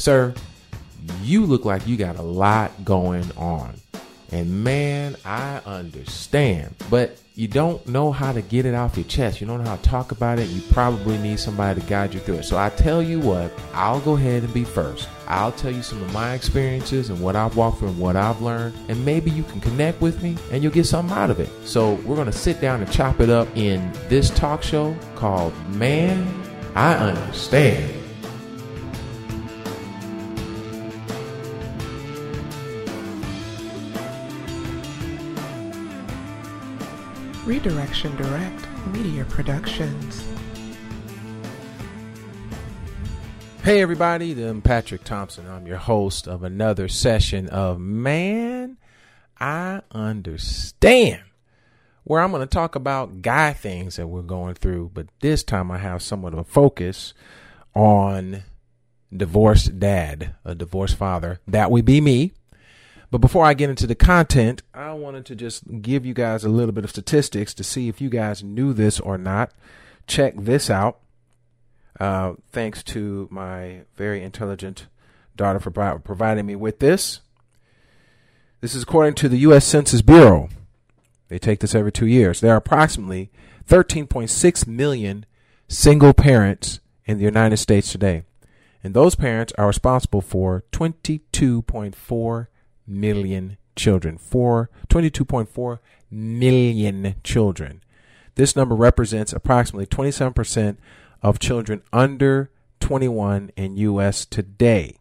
Sir, you look like you got a lot going on. And man, I understand. But you don't know how to get it off your chest. You don't know how to talk about it. You probably need somebody to guide you through it. So I tell you what, I'll go ahead and be first. I'll tell you some of my experiences and what I've walked through and what I've learned. And maybe you can connect with me and you'll get something out of it. So we're going to sit down and chop it up in this talk show called Man, I Understand. Redirection Direct Media Productions. Hey everybody, I'm Patrick Thompson. I'm your host of another session of Man, I Understand, where I'm going to talk about guy things that we're going through, but this time I have somewhat of a focus on divorced dad, a divorced father. That would be me. But before I get into the content, I wanted to just give you guys a little bit of statistics to see if you guys knew this or not. Check this out. Uh, thanks to my very intelligent daughter for providing me with this. This is according to the U.S. Census Bureau. They take this every two years. There are approximately 13.6 million single parents in the United States today. And those parents are responsible for 22.4 million children. Four, 22.4 million children. This number represents approximately 27% of children under 21 in U.S. today.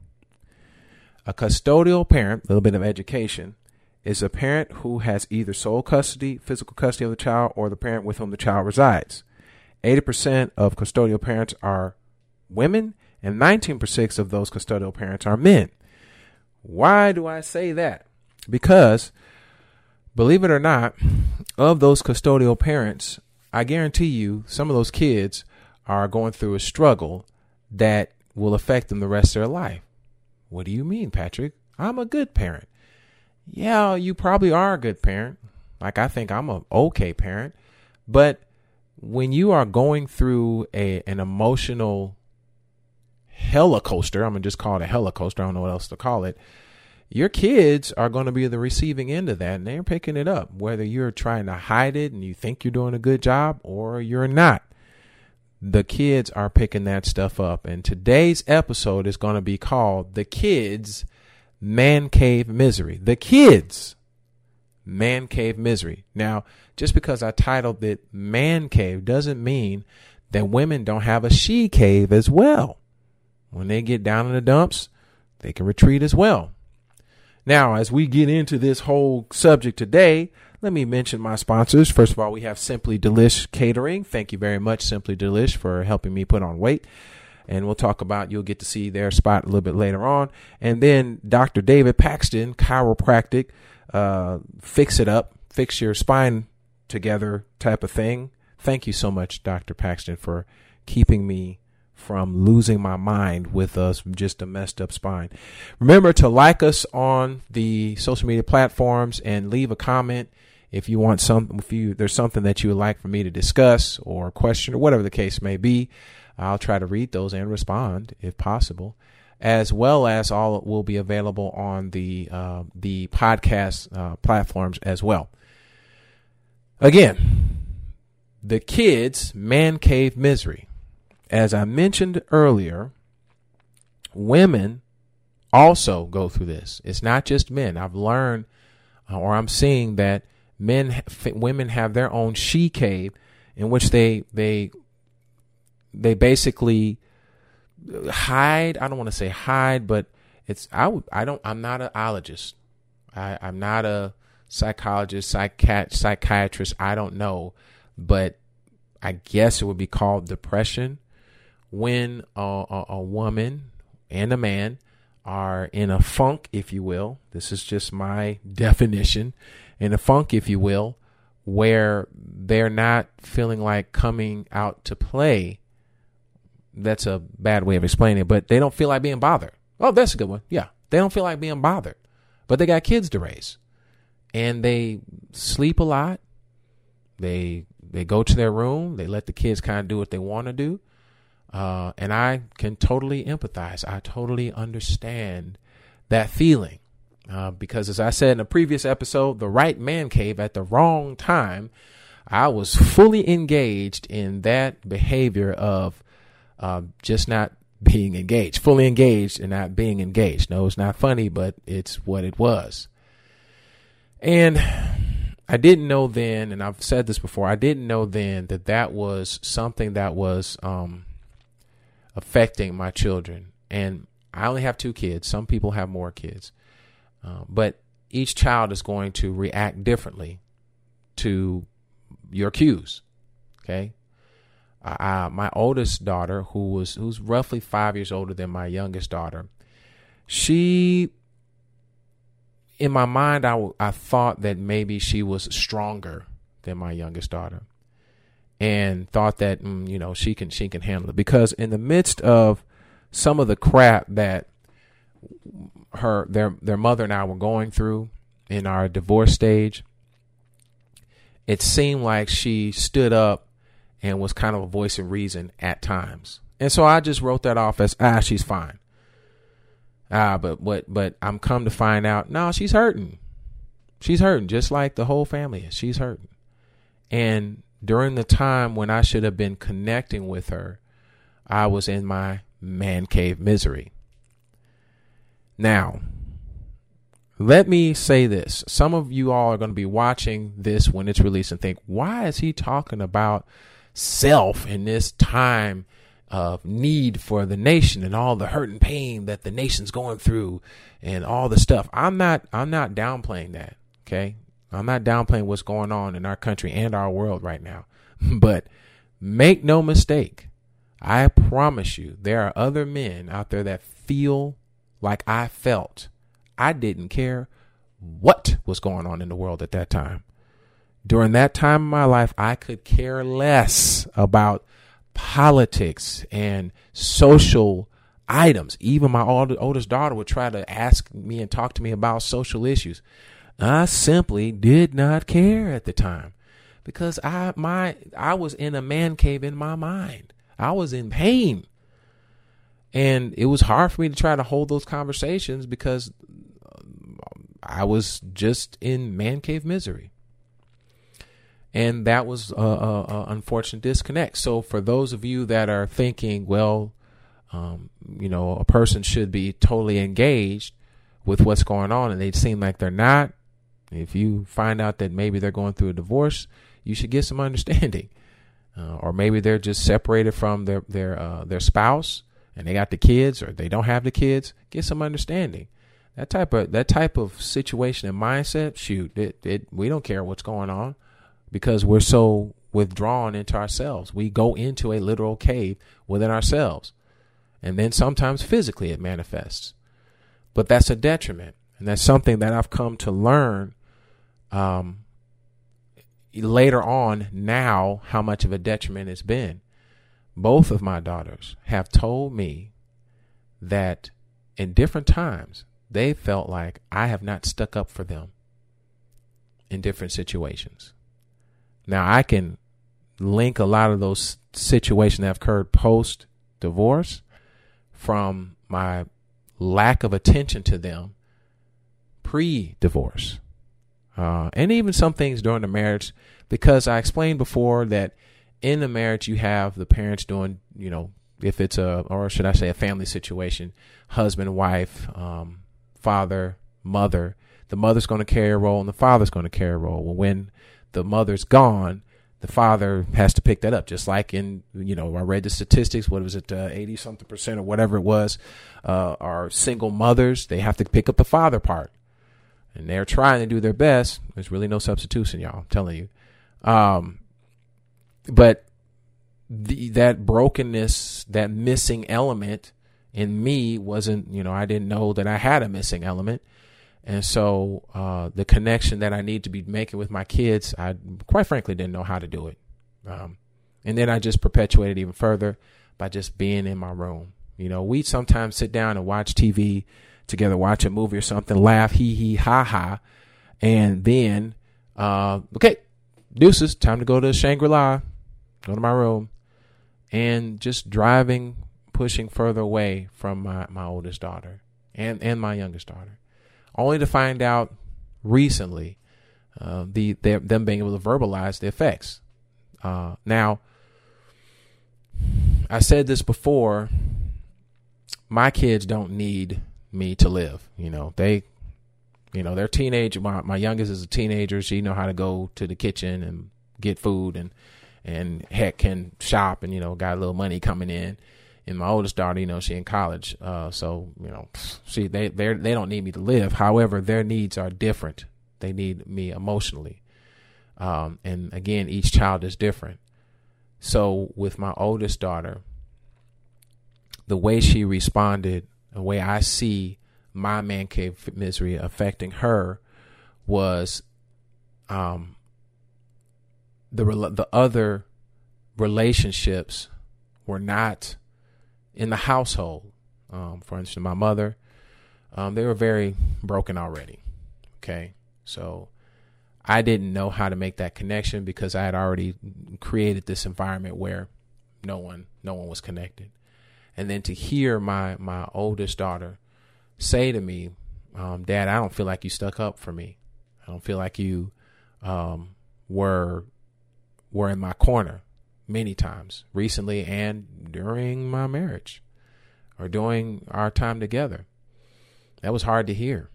A custodial parent, a little bit of education, is a parent who has either sole custody, physical custody of the child, or the parent with whom the child resides. 80% of custodial parents are women, and 19% of those custodial parents are men. Why do I say that? Because, believe it or not, of those custodial parents, I guarantee you some of those kids are going through a struggle that will affect them the rest of their life. What do you mean, Patrick? I'm a good parent. Yeah, you probably are a good parent. Like I think I'm a okay parent, but when you are going through a an emotional helicoaster, I'm gonna just call it a helicoaster. I don't know what else to call it. Your kids are going to be the receiving end of that, and they're picking it up. Whether you're trying to hide it and you think you're doing a good job, or you're not, the kids are picking that stuff up. And today's episode is going to be called "The Kids Man Cave Misery." The kids man cave misery. Now, just because I titled it man cave doesn't mean that women don't have a she cave as well. When they get down in the dumps, they can retreat as well. Now, as we get into this whole subject today, let me mention my sponsors. First of all, we have Simply Delish Catering. Thank you very much, Simply Delish, for helping me put on weight. And we'll talk about, you'll get to see their spot a little bit later on. And then Dr. David Paxton, chiropractic, uh, fix it up, fix your spine together type of thing. Thank you so much, Dr. Paxton, for keeping me from losing my mind with us just a messed up spine. Remember to like us on the social media platforms and leave a comment if you want some if you there's something that you would like for me to discuss or question or whatever the case may be. I'll try to read those and respond if possible. As well as all will be available on the uh, the podcast uh, platforms as well. Again, the kids man cave misery as I mentioned earlier, women also go through this. It's not just men. I've learned uh, or I'm seeing that men women have their own she cave in which they they they basically hide, I don't want to say hide, but it's I I don't I'm not an ologist. I I'm not a psychologist, psychiat- psychiatrist, I don't know, but I guess it would be called depression when a, a, a woman and a man are in a funk, if you will. This is just my definition. In a funk, if you will, where they're not feeling like coming out to play. That's a bad way of explaining it, but they don't feel like being bothered. Oh, that's a good one. Yeah. They don't feel like being bothered, but they got kids to raise and they sleep a lot. They, they go to their room. They let the kids kind of do what they want to do Uh, and I can totally empathize. I totally understand that feeling. Uh, because as I said in a previous episode, the right man cave at the wrong time, I was fully engaged in that behavior of uh, just not being engaged, fully engaged and not being engaged. No, it's not funny, but it's what it was. And I didn't know then, and I've said this before, I didn't know then that that was something that was um, affecting my children. And I only have two kids. Some people have more kids. Uh, but each child is going to react differently to your cues. Okay. My oldest daughter, who was who's roughly five years older than my youngest daughter, she, in my mind, I, I thought that maybe she was stronger than my youngest daughter, and thought that mm, you know she can she can handle it because in the midst of some of the crap that her their their mother and I were going through in our divorce stage, it seemed like she stood up and was kind of a voice of reason at times. And so I just wrote that off as ah, she's fine. Ah, but what but I'm come to find out, no, she's hurting. She's hurting, just like the whole family is. She's hurting. And during the time when I should have been connecting with her, I was in my man cave misery. Now, let me say this. Some of you all are going to be watching this when it's released and think, why is he talking about self in this time of need for the nation and all the hurt and pain that the nation's going through and all the stuff? I'm not I'm not downplaying that, okay? I'm not downplaying what's going on in our country and our world right now. but make no mistake, I promise you there are other men out there that feel like I felt. I didn't care what was going on in the world at that time. During that time in my life, I could care less about politics and social items. Even my oldest daughter would try to ask me and talk to me about social issues. I simply did not care at the time because I my I was in a man cave in my mind. I was in pain. And it was hard for me to try to hold those conversations because I was just in man cave misery. And that was a, a, a unfortunate disconnect. So, for those of you that are thinking, well, um, you know, a person should be totally engaged with what's going on and they seem like they're not, if you find out that maybe they're going through a divorce, you should get some understanding. Uh, or maybe they're just separated from their their uh, their spouse and they got the kids or they don't have the kids, get some understanding. That type of that type of situation and mindset, shoot, it, it we don't care what's going on because we're so withdrawn into ourselves. We go into a literal cave within ourselves. And then sometimes physically it manifests. But that's a detriment. And that's something that I've come to learn um, later on now how much of a detriment it's been both of my daughters have told me that in different times they felt like I have not stuck up for them in different situations. Now I can link a lot of those situations that occurred post divorce from my lack of attention to them pre divorce. Uh, and even some things during the marriage, because I explained before that in the marriage you have the parents doing you know if it's a or should i say a family situation husband wife um, father mother the mother's going to carry a role and the father's going to carry a role. Well when the mother's gone the father has to pick that up just like in you know i read the statistics what was it uh, 80 something percent or whatever it was uh, are single mothers they have to pick up the father part and they're trying to do their best there's really no substitution y'all i'm telling you um, but the, that brokenness, that missing element in me wasn't, you know, I didn't know that I had a missing element. And so uh, the connection that I need to be making with my kids, I quite frankly didn't know how to do it. Um, and then I just perpetuated even further by just being in my room. You know, we sometimes sit down and watch TV together, watch a movie or something, laugh, hee hee, ha ha. And then, uh, okay, deuces, time to go to Shangri La, go to my room. and just driving, pushing further away from my, my oldest daughter and, and my youngest daughter, only to find out recently uh, the them being able to verbalize the effects. Uh, now, I said this before. My kids don't need me to live. You know, they, you know, they're teenage. My my youngest is a teenager. She know how to go to the kitchen and get food and and heck can shop and you know got a little money coming in. And my oldest daughter, you know, she in college, uh, so you know, she they they they don't need me to live. However, their needs are different. They need me emotionally, um, and again, each child is different. So with my oldest daughter, the way she responded, the way I see my man cave misery affecting her, was um, the the other relationships were not in the household. Um, for instance, my mother, um, they were very broken already. Okay, so I didn't know how to make that connection because I had already created this environment where no one, no one was connected. And then to hear my my oldest daughter say to me, um, "Dad, I don't feel like you stuck up for me. I don't feel like you um, were were in my corner many times recently and during my marriage or during our time together. That was hard to hear.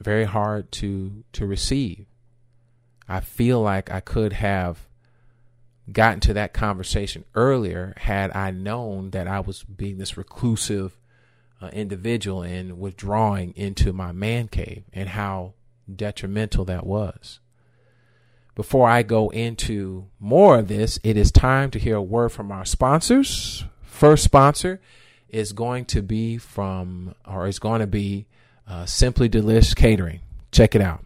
Very hard to to receive. I feel like I could have gotten to that conversation earlier had I known that I was being this reclusive uh, individual and withdrawing into my man cave and how detrimental that was before I go into more of this, it is time to hear a word from our sponsors. First sponsor is going to be from, or is going to be uh, Simply Delish Catering. Check it out.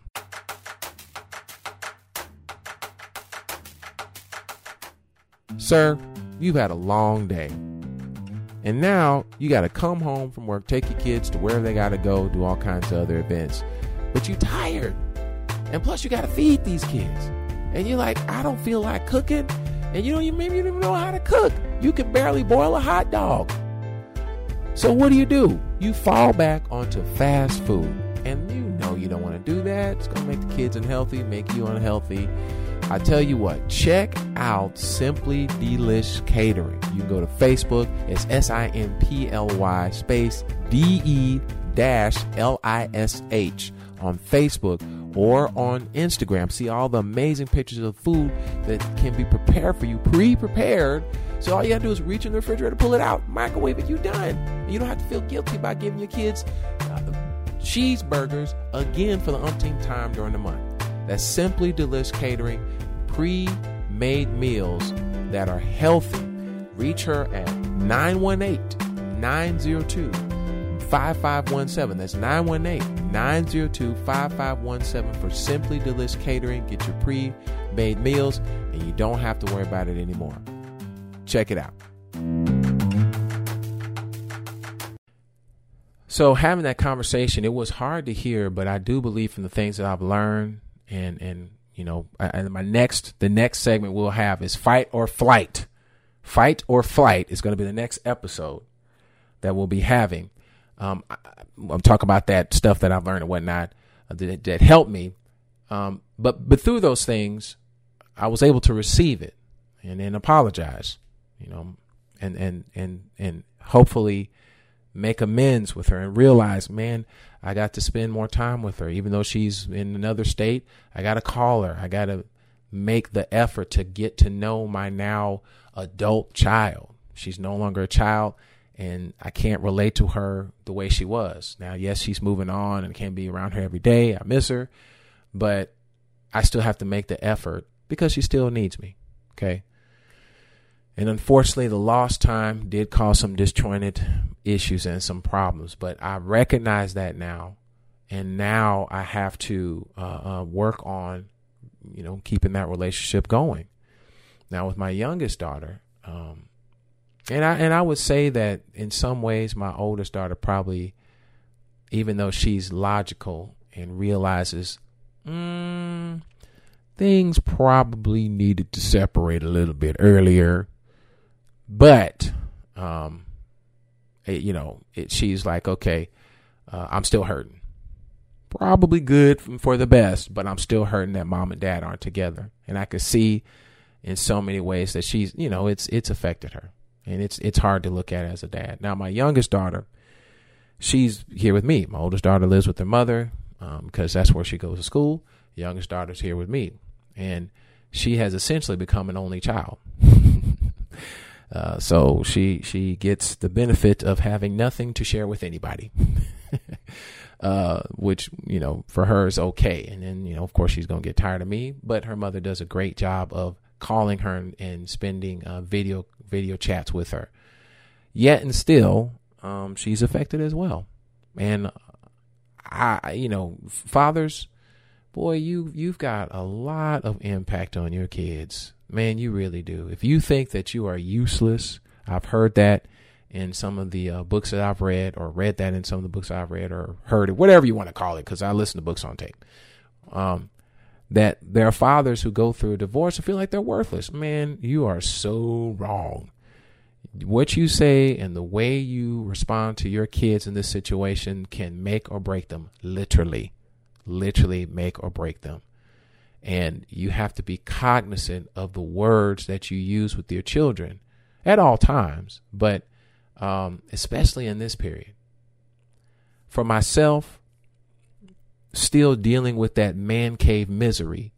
Sir, you've had a long day. And now you got to come home from work, take your kids to wherever they got to go, do all kinds of other events. But you're tired. And plus, you got to feed these kids and you're like, I don't feel like cooking, and you don't even maybe you don't even know how to cook. You can barely boil a hot dog. So what do you do? You fall back onto fast food. And you know you don't want to do that. It's going to make the kids unhealthy, make you unhealthy. I tell you what, check out Simply Delish Catering. You can go to Facebook. It's S I M P L Y space D E dash L I S H on Facebook or on Instagram. See all the amazing pictures of food that can be prepared for you, pre prepared. So all you gotta do is reach in the refrigerator, pull it out, microwave it, you're done. You don't have to feel guilty about giving your kids uh, cheeseburgers again for the umpteenth time during the month. That's simply Delish Catering, pre made meals that are healthy. Reach her at 918 902 5517. That's 918 902 5517 for Simply Delish Catering. Get your pre made meals, and you don't have to worry about it anymore. Check it out. So, having that conversation, it was hard to hear, but I do believe from the things that I've learned, and, and you know, and my next, the next segment we'll have is fight or flight. Fight or flight is going to be the next episode that we'll be having. Um, I, am talking about that stuff that I've learned and whatnot uh, that, that helped me. Um, but but through those things, I was able to receive it and then apologize, you know, and and and and hopefully make amends with her and realize, man, I got to spend more time with her, even though she's in another state. I got to call her. I got to make the effort to get to know my now adult child. She's no longer a child and I can't relate to her the way she was. Now, yes, she's moving on and can't be around her every day. I miss her, but I still have to make the effort because she still needs me. Okay. And unfortunately, the lost time did cause some disjointed issues and some problems, but I recognize that now. And now I have to uh, uh, work on, you know, keeping that relationship going. Now, with my youngest daughter, um, and I and I would say that in some ways my oldest daughter probably even though she's logical and realizes mm, things probably needed to separate a little bit earlier but um, it, you know, it, she's like, okay, uh, I'm still hurting. Probably good for the best, but I'm still hurting that mom and dad aren't together, and I could see in so many ways that she's, you know, it's it's affected her, and it's it's hard to look at as a dad. Now, my youngest daughter, she's here with me. My oldest daughter lives with her mother because um, that's where she goes to school. Youngest daughter's here with me, and she has essentially become an only child. Uh, so she she gets the benefit of having nothing to share with anybody, uh, which you know for her is okay. And then you know of course she's gonna get tired of me, but her mother does a great job of calling her and, and spending uh, video video chats with her. Yet and still, um, she's affected as well. And I, you know, fathers, boy, you you've got a lot of impact on your kids Man, you really do. If you think that you are useless, I've heard that in some of the uh, books that I've read, or read that in some of the books I've read, or heard it, whatever you want to call it, because I listen to books on tape. Um, that there are fathers who go through a divorce and feel like they're worthless. Man, you are so wrong. What you say and the way you respond to your kids in this situation can make or break them, literally. Literally make or break them. And you have to be cognizant of the words that you use with your children at all times, but um, especially in this period. For myself, still dealing with that man cave misery,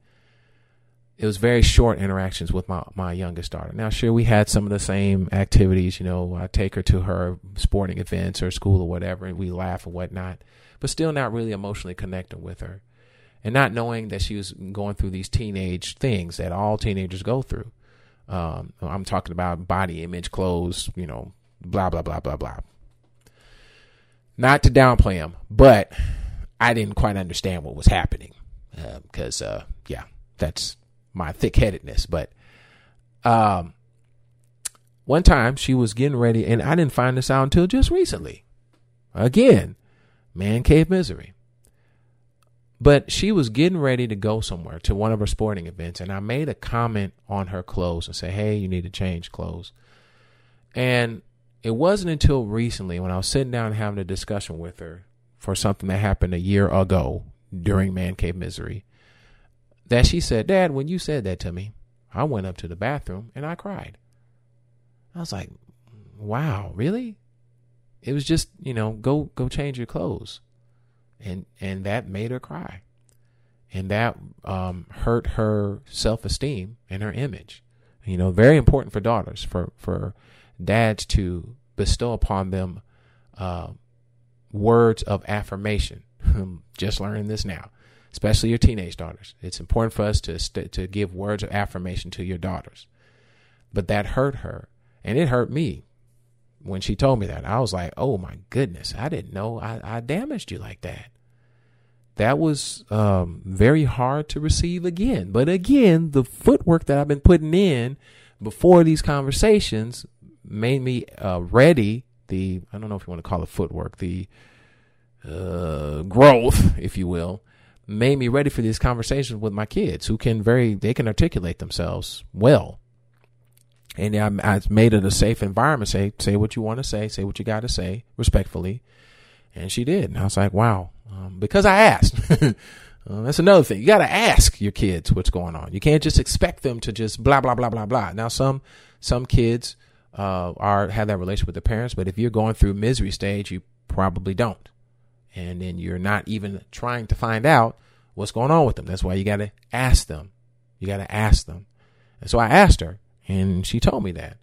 it was very short interactions with my, my youngest daughter. Now, sure, we had some of the same activities. You know, I take her to her sporting events or school or whatever, and we laugh and whatnot, but still not really emotionally connecting with her and not knowing that she was going through these teenage things that all teenagers go through. Um, I'm talking about body image, clothes, you know, blah blah blah blah blah. Not to downplay them, but I didn't quite understand what was happening because, uh, uh, yeah, that's my thick-headedness. But um, one time she was getting ready, and I didn't find this out until just recently. Again, man cave misery. But she was getting ready to go somewhere to one of her sporting events, and I made a comment on her clothes and say, "Hey, you need to change clothes." And it wasn't until recently when I was sitting down having a discussion with her for something that happened a year ago during Man Cave Misery that she said, "Dad, when you said that to me, I went up to the bathroom and I cried." I was like, "Wow, really?" It was just, you know, go go change your clothes and and that made her cry, and that um, hurt her self esteem and her image. You know, very important for daughters for for dads to bestow upon them uh, words of affirmation. Just learning this now, especially your teenage daughters. It's important for us to st- to give words of affirmation to your daughters. But that hurt her, and it hurt me when she told me that, I was like, oh my goodness, I didn't know I, I damaged you like that. That was um, very hard to receive again. But again, the footwork that I've been putting in before these conversations made me uh, ready. The, I don't know if you want to call it footwork, the uh, growth, if you will, made me ready for these conversations with my kids who can very, they can articulate themselves well and I, I made it a safe environment. Say say what you want to say, say what you got to say respectfully, and she did. And I was like, wow, um, because I asked. uh, that's another thing. You got to ask your kids what's going on. You can't just expect them to just blah blah blah blah blah. Now some some kids uh, are have that relationship with their parents, but if you're going through misery stage, you probably don't, and then you're not even trying to find out what's going on with them. That's why you got to ask them. You got to ask them. And so I asked her, and she told me that.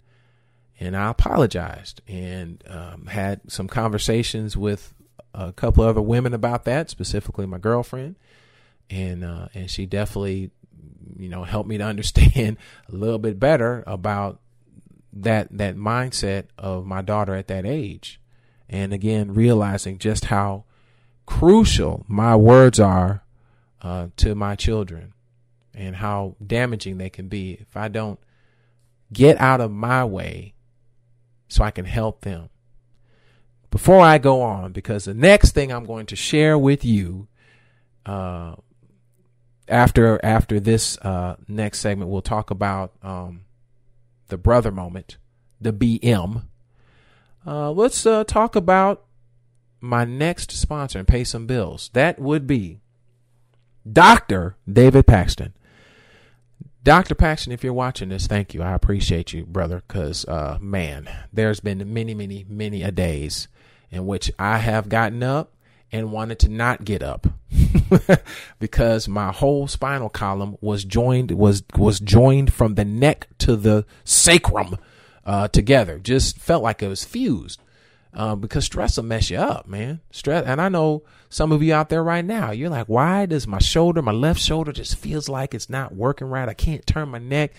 And I apologized and um, had some conversations with a couple other women about that, specifically my girlfriend, and uh, and she definitely, you know, helped me to understand a little bit better about that that mindset of my daughter at that age, and again realizing just how crucial my words are uh, to my children, and how damaging they can be. If I don't get out of my way so I can help them. Before I go on, because the next thing I'm going to share with you uh, after after this uh, next segment, we'll talk about um, the brother moment the BM, uh, let's uh, talk about my next sponsor and pay some bills. That would be Dr. David Paxton. Dr. Paxton, if you're watching this, thank you. I appreciate you, brother, because, uh, man, there's been many, many, many a days in which I have gotten up and wanted to not get up because my whole spinal column was joined was was joined from the neck to the sacrum uh, together. Just felt like it was fused. Uh, because stress will mess you up, man. Stress, and I know some of you out there right now. You're like, why does my shoulder, my left shoulder, just feels like it's not working right? I can't turn my neck.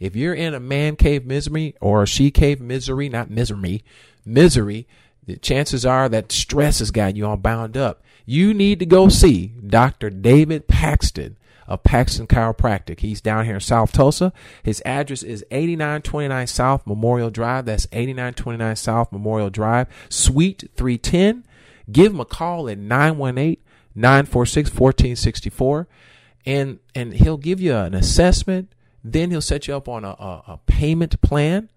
If you're in a man cave misery or a she cave misery, not misery, misery, the chances are that stress has got you all bound up. You need to go see Dr. David Paxton of Paxton Chiropractic. He's down here in South Tulsa. His address is 8929 South Memorial Drive. That's 8929 South Memorial Drive, Suite 310. Give him a call at 918 946 1464 and and he'll give you an assessment. Then he'll set you up on a, a, a payment plan.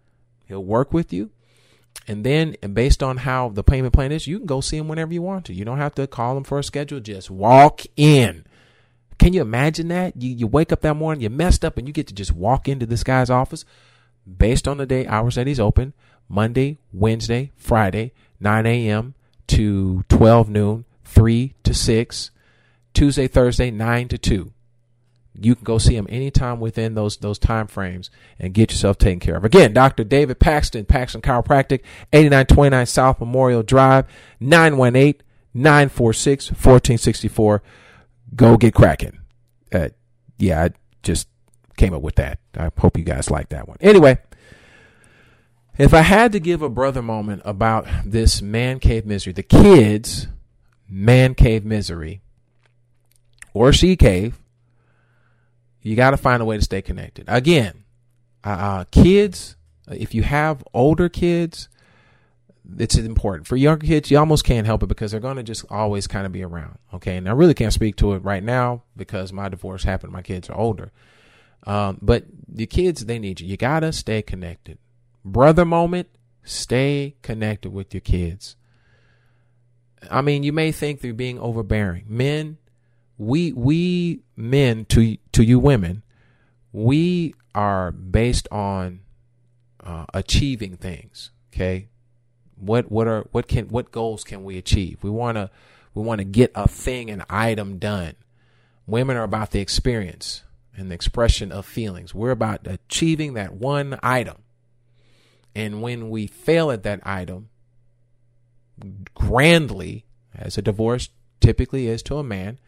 He'll work with you and then, and based on how the payment plan is, you can go see him whenever you want to. You don't have to call him for a schedule. Just walk in. Can you imagine that? You, you wake up that morning, you're messed up, and you get to just walk into this guy's office based on the day, hours that he's open Monday, Wednesday, Friday, 9 a.m. to 12 noon, 3 to 6, Tuesday, Thursday, 9 to 2 you can go see him anytime within those those time frames and get yourself taken care of. Again, Dr. David Paxton, Paxton Chiropractic, 8929 South Memorial Drive, 918-946-1464. Go get cracking. Uh, yeah, I just came up with that. I hope you guys like that one. Anyway, if I had to give a brother moment about this man cave misery, the kids man cave misery or she cave, you got to find a way to stay connected. Again, uh, uh, kids, if you have older kids, it's important. For younger kids, you almost can't help it because they're going to just always kind of be around. Okay. And I really can't speak to it right now because my divorce happened. My kids are older. Um, but the kids, they need you. You got to stay connected. Brother moment, stay connected with your kids. I mean, you may think they're being overbearing. Men, we we men to to you women, we are based on uh, achieving things. Okay, what what are what can what goals can we achieve? We want to we want to get a thing, an item done. Women are about the experience and the expression of feelings. We're about achieving that one item. And when we fail at that item grandly, as a divorce typically is to a man,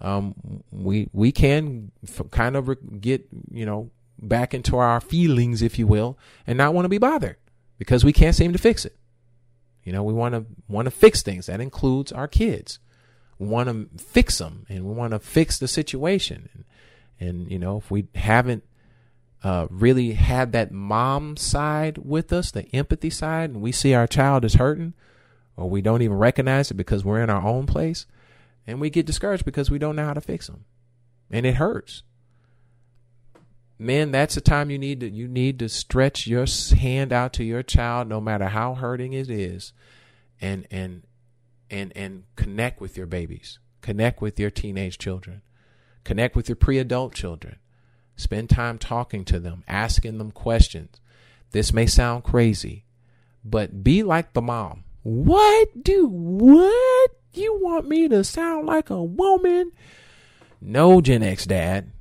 um, we we can kind of get you know back into our feelings, if you will, and not want to be bothered because we can't seem to fix it. You know, we want to want to fix things. That includes our kids. We want to fix them, and we want to fix the situation. And, and you know, if we haven't uh, really had that mom side with us, the empathy side, and we see our child is hurting, or we don't even recognize it because we're in our own place, and we get discouraged because we don't know how to fix them and it hurts men that's the time you need to you need to stretch your hand out to your child no matter how hurting it is and and and and connect with your babies. Connect with your teenage children. Connect with your pre-adult children. Spend time talking to them asking them questions. This may sound crazy but be like the mom. What do what? You want me to sound like a woman? No, Gen X dad.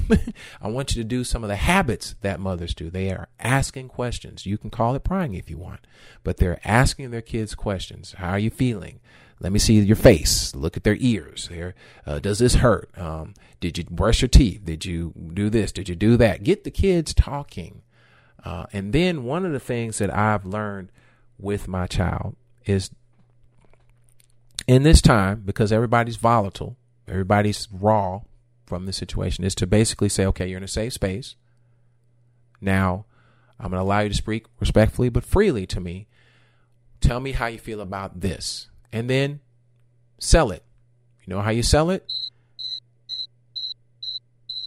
I want you to do some of the habits that mothers do. They are asking questions. You can call it prying if you want, but they're asking their kids questions. How are you feeling? Let me see your face. Look at their ears. There, uh, does this hurt? Um, did you brush your teeth? Did you do this? Did you do that? Get the kids talking. Uh, and then one of the things that I've learned with my child is in this time, because everybody's volatile, everybody's raw from the situation, is to basically say, okay, you're in a safe space. Now, I'm going to allow you to speak respectfully but freely to me. Tell me how you feel about this. And then sell it. You know how you sell it?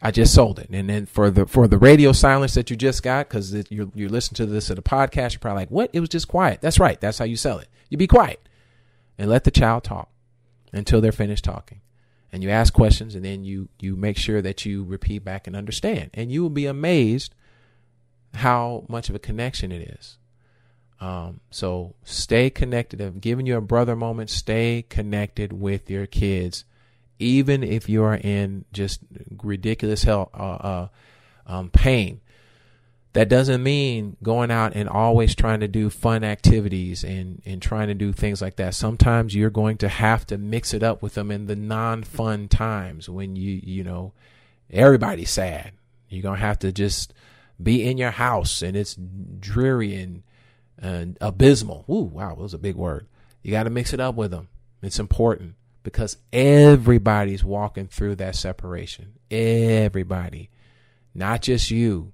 I just sold it. And then for the for the radio silence that you just got, because you're you're listening to this at a podcast, you're probably like, "What? It was just quiet." That's right. That's how you sell it. You be quiet and let the child talk until they're finished talking, and you ask questions, and then you you make sure that you repeat back and understand, and you will be amazed how much of a connection it is. Um, so stay connected. I've given you a brother moment. Stay connected with your kids even if you are in just ridiculous hell, uh, uh, um, pain. That doesn't mean going out and always trying to do fun activities and, and trying to do things like that. Sometimes you're going to have to mix it up with them in the non fun times when you, you know, everybody's sad. You're going to have to just be in your house and it's dreary and, and abysmal. Ooh, wow, that was a big word. You got to mix it up with them. It's important because everybody's walking through that separation. Everybody, not just you.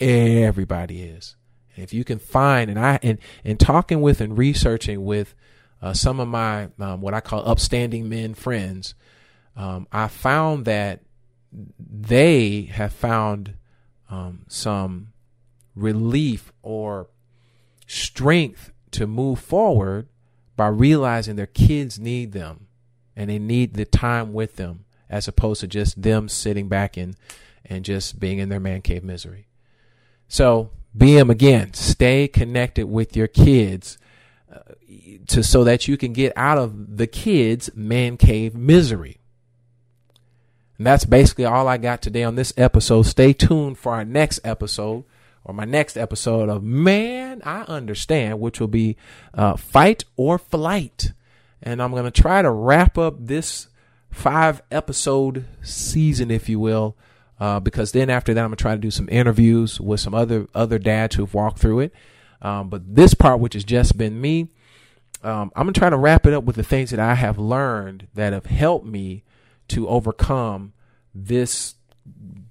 Everybody is. If you can find, and I, and, and talking with and researching with uh, some of my, um, what I call upstanding men friends, um, I found that they have found um, some relief or strength to move forward by realizing their kids need them and they need the time with them as opposed to just them sitting back and and just being in their man cave misery. So, BM again, stay connected with your kids uh, to so that you can get out of the kids' man cave misery. And that's basically all I got today on this episode. Stay tuned for our next episode or my next episode of Man, I Understand, which will be uh, Fight or Flight and I'm going to try to wrap up this five episode season, if you will, uh, because then after that, I'm to try to do some interviews with some other other dads who've walked through it. Um, but this part, which has just been me, um, I'm to try to wrap it up with the things that I have learned that have helped me to overcome this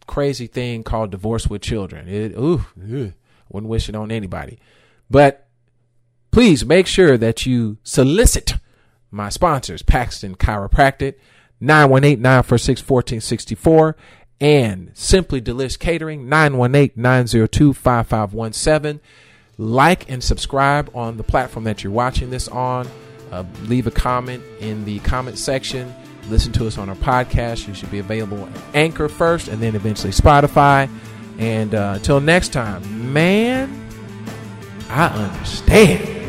crazy thing called divorce with children. It, ooh, ugh, wouldn't wish it on anybody. But please make sure that you solicit my sponsors, Paxton Chiropractic, 918-946-1464, and Simply Delish Catering, 918-902-5517. Like and subscribe on the platform that you're watching this on. Uh, leave a comment in the comment section. Listen to us on our podcast. You should be available at Anchor first and then eventually Spotify. And uh, until next time, man, I understand.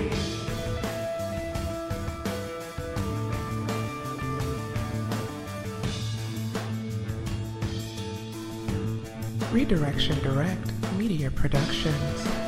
Redirection Direct Media Productions.